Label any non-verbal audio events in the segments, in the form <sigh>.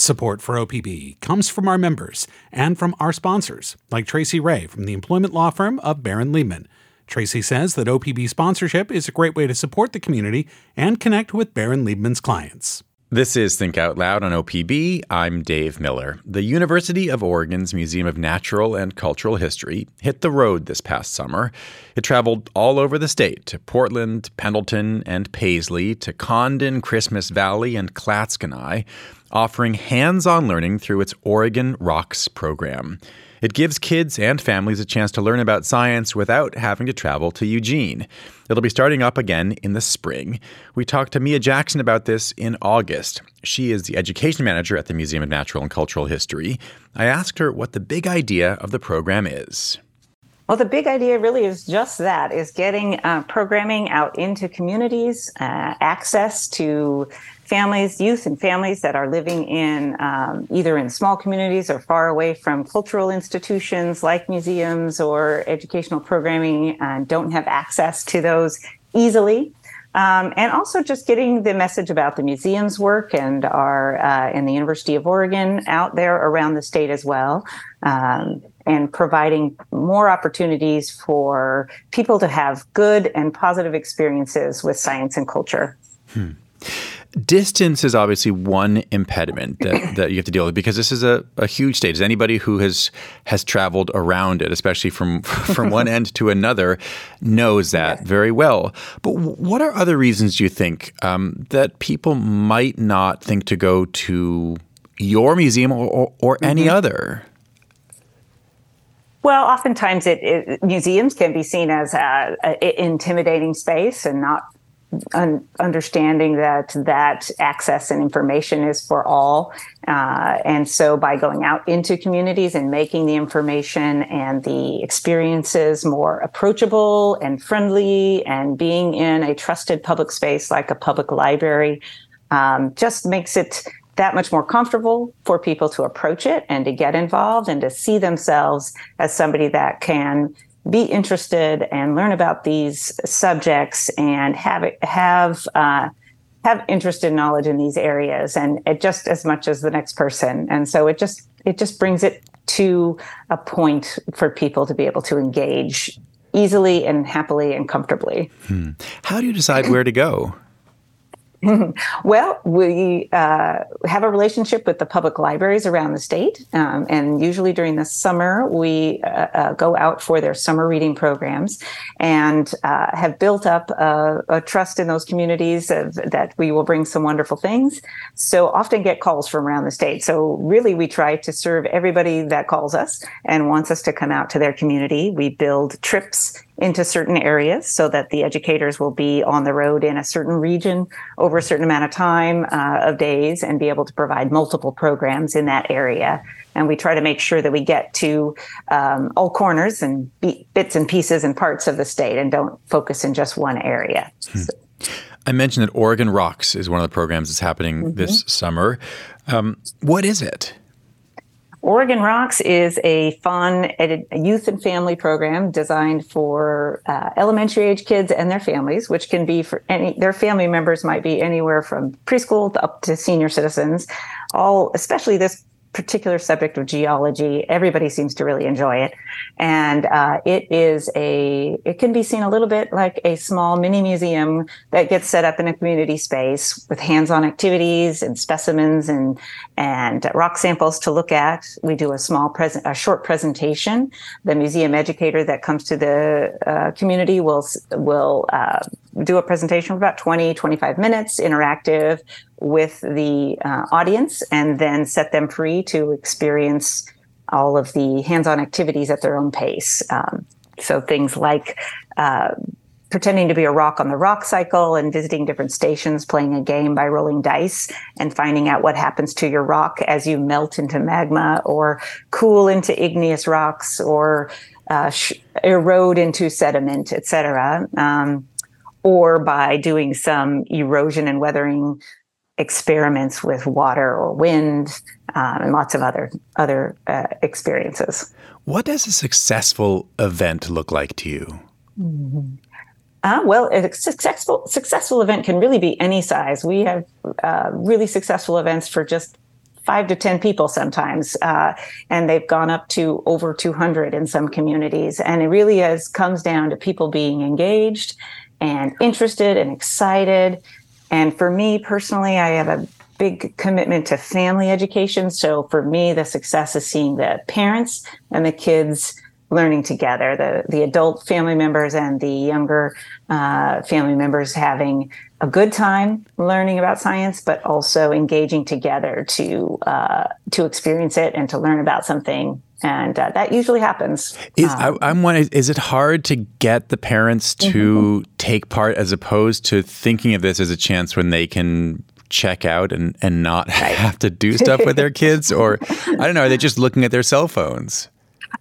Support for OPB comes from our members and from our sponsors, like Traci Ray from the employment law firm of Barran Liebman. Tracy says that OPB sponsorship is a great way to support the community and connect with Barran Liebman's clients. This is Think Out Loud on OPB. I'm Dave Miller. The University of Oregon's Museum of Natural and Cultural History hit the road this past summer. It traveled all over the state to Portland, Pendleton, and Paisley, to Condon, Christmas Valley, and Clatskanie, offering hands on learning through its Oregon Rocks program. It gives kids and families a chance to learn about science without having to travel to Eugene. It'll be starting up again in the spring. We talked to Mia Jackson about this in August. She is the education manager at the Museum of Natural and Cultural History. I asked her what the big idea of the program is. Well, the big idea really is just that: is getting uh, programming out into communities, uh, access to families, youth, and families that are living in um, either in small communities or far away from cultural institutions like museums or educational programming, and don't have access to those easily. Um, and also just getting the message about the museum's work and our uh, and the University of Oregon out there around the state as well. Um, and providing more opportunities for people to have good and positive experiences with science and culture. Hmm. Distance is obviously one impediment that, <coughs> that you have to deal with because this is a, a huge state. As anybody who has has traveled around it, especially from <laughs> from one end to another, knows that yes. very well. But what are other reasons do you think um, that people might not think to go to your museum or, or, or any mm-hmm. other? Well, oftentimes it, it, museums can be seen as a, a intimidating space and not un- understanding that that access and information is for all. Uh, and so by going out into communities and making the information and the experiences more approachable and friendly and being in a trusted public space like a public library um, just makes it that much more comfortable for people to approach it and to get involved and to see themselves as somebody that can be interested and learn about these subjects and have have uh, have interest and knowledge in these areas and just as much as the next person. And so it just it just brings it to a point for people to be able to engage easily and happily and comfortably. Hmm. how do you decide where to go <laughs> well, we uh, have a relationship with the public libraries around the state. Um, and usually during the summer, we uh, uh, go out for their summer reading programs and uh, have built up a, a, trust in those communities of, that we will bring some wonderful things. So often get calls from around the state. So really, we try to serve everybody that calls us and wants us to come out to their community. We build trips into certain areas so that the educators will be on the road in a certain region over a certain amount of time uh, of days and be able to provide multiple programs in that area. And we try to make sure that we get to um, all corners and bits and pieces and parts of the state and don't focus in just one area. Hmm. So. I mentioned that Oregon Rocks is one of the programs that's happening mm-hmm. this summer. Um, what is it? Oregon Rocks is a fun youth and family program designed for uh, elementary age kids and their families, which can be for any, their family members might be anywhere from preschool up to senior citizens. All, especially this particular subject of geology. Everybody seems to really enjoy it. And uh, it is a, it can be seen a little bit like a small mini museum that gets set up in a community space with hands-on activities and specimens and, and rock samples to look at. We do a small present, a short presentation. The museum educator that comes to the uh, community will, will uh, do a presentation for about 20, 25 minutes, interactive with the uh, audience, and then set them free to experience all of the hands-on activities at their own pace. Um, so things like uh, pretending to be a rock on the rock cycle and visiting different stations, playing a game by rolling dice and finding out what happens to your rock as you melt into magma or cool into igneous rocks or uh, sh- erode into sediment, etc. Um, or by doing some erosion and weathering experiments with water or wind um, and lots of other other uh, experiences. What does a successful event look like to you? Mm-hmm. Uh, well, a successful successful event can really be any size. We have uh, really successful events for just five to 10 people sometimes. Uh, and they've gone up to over 200 in some communities. And it really has comes down to people being engaged and interested and excited. And for me personally, I have a big commitment to family education. So for me, the success is seeing the parents and the kids learning together, the, the adult family members and the younger uh, family members having a good time learning about science, but also engaging together to uh, to experience it and to learn about something. And uh, that usually happens. Is, um, I, am wondering, is it hard to get the parents to mm-hmm. take part as opposed to thinking of this as a chance when they can check out and, and not <laughs> right. have to do stuff with their kids? Or I don't know, are they just looking at their cell phones?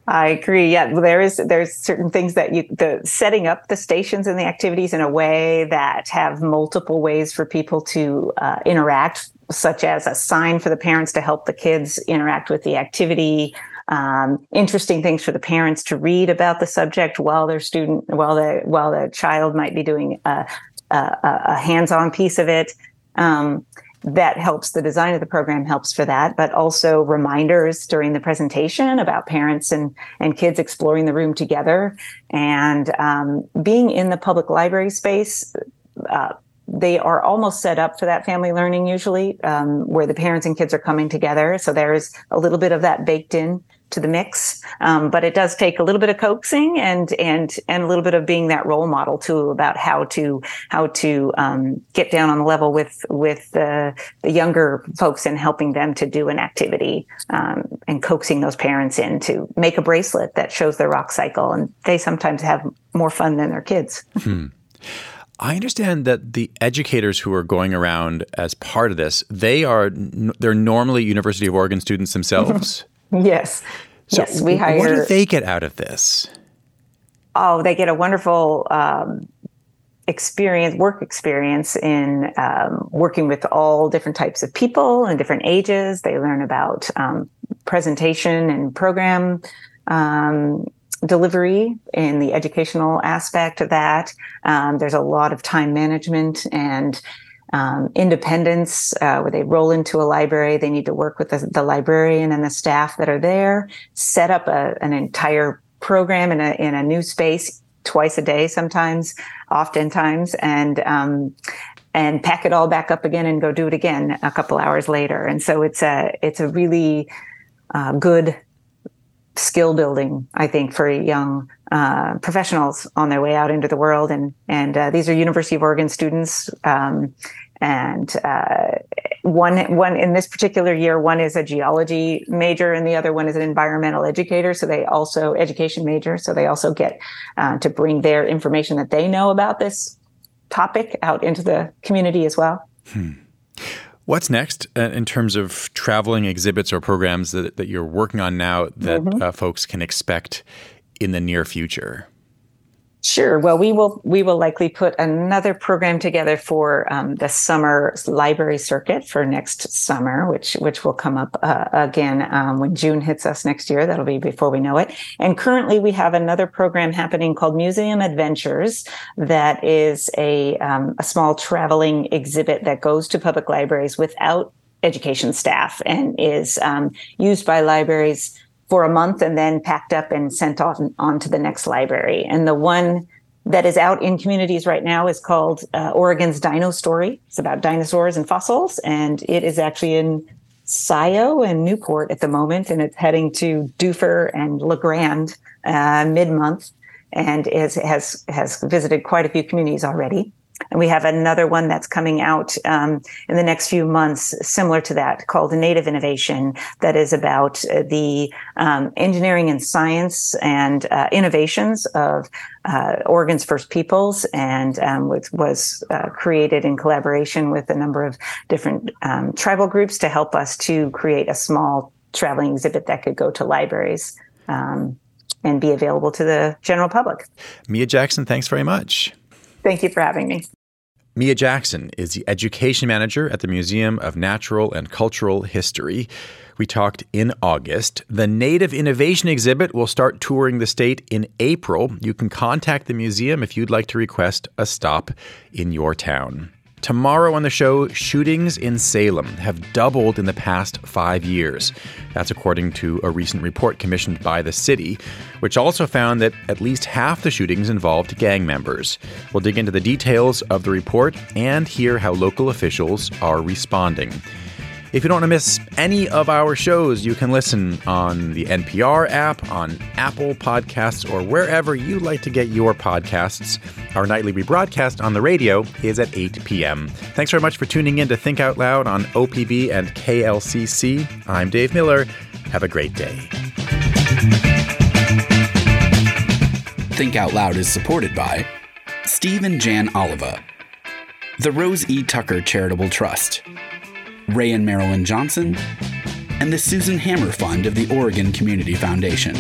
I agree. Yeah, well, there is there's certain things that you the setting up the stations and the activities in a way that have multiple ways for people to uh, interact, such as a sign for the parents to help the kids interact with the activity. Um, interesting things for the parents to read about the subject while their student while the while the child might be doing a, a, a hands-on piece of it. Um, that helps the design of the program helps for that but also reminders during the presentation about parents and and kids exploring the room together and um, being in the public library space uh, they are almost set up for that family learning usually um, where the parents and kids are coming together so there's a little bit of that baked in to the mix. Um, but it does take a little bit of coaxing and and and a little bit of being that role model too about how to how to um, get down on the level with with the, the younger folks and helping them to do an activity um, and coaxing those parents in to make a bracelet that shows their rock cycle. And they sometimes have more fun than their kids. Hmm. I understand that the educators who are going around as part of this, they are they're normally University of Oregon students themselves. <laughs> Yes. So yes, we hire. What do they get out of this? Oh, they get a wonderful um, experience, work experience in um, working with all different types of people and different ages. They learn about um, presentation and program um, delivery in the educational aspect of that. Um, there's a lot of time management and um, independence, uh, where they roll into a library. They need to work with the, the librarian and the staff that are there, set up a, an entire program in a, in a new space twice a day, sometimes, oftentimes, and, um, and pack it all back up again and go do it again a couple hours later. And so it's a, it's a really uh, good skill building, I think, for young uh, professionals on their way out into the world. And and uh, these are University of Oregon students. Um, and uh, one one in this particular year, one is a geology major, and the other one is an environmental educator. So they also education major. So they also get uh, to bring their information that they know about this topic out into the community as well. Hmm. What's next uh, in terms of traveling exhibits or programs that, that you're working on now that mm-hmm. uh, folks can expect in the near future? Sure. Well, we will we will likely put another program together for um, the summer library circuit for next summer, which which will come up uh, again um, when June hits us next year. That'll be before we know it. And currently, we have another program happening called Museum Adventures. That is a um, a small traveling exhibit that goes to public libraries without education staff and is um, used by libraries for a month and then packed up and sent on, on to the next library. And the one that is out in communities right now is called uh, Oregon's Dino Story. It's about dinosaurs and fossils, and it is actually in Scio and Newport at the moment, and it's heading to Dufur and La Grande uh, mid-month, and is, has has visited quite a few communities already. And we have another one that's coming out um, in the next few months, similar to that, called Native Innovation, that is about uh, the um, engineering and science and uh, innovations of uh, Oregon's First Peoples, and um, was, was uh, created in collaboration with a number of different um, tribal groups to help us to create a small traveling exhibit that could go to libraries. Um, and be available to the general public. Mia Jackson, thanks very much. Thank you for having me. Mia Jackson is the education manager at the Museum of Natural and Cultural History. We talked in August. The Native Innovation exhibit will start touring the state in April. You can contact the museum if you'd like to request a stop in your town. Tomorrow on the show, shootings in Salem have doubled in the past five years. That's according to a recent report commissioned by the city, which also found that at least half the shootings involved gang members. We'll dig into the details of the report and hear how local officials are responding. If you don't want to miss any of our shows, you can listen on the NPR app, on Apple Podcasts, or wherever you like to get your podcasts. Our nightly rebroadcast on the radio is at 8 p.m. Thanks very much for tuning in to Think Out Loud on OPB and KLCC. I'm Dave Miller. Have a great day. Think Out Loud is supported by Steve and Jan Oliva, the Rose E. Tucker Charitable Trust. Ray and Marilyn Johnson, and the Susan Hammer Fund of the Oregon Community Foundation.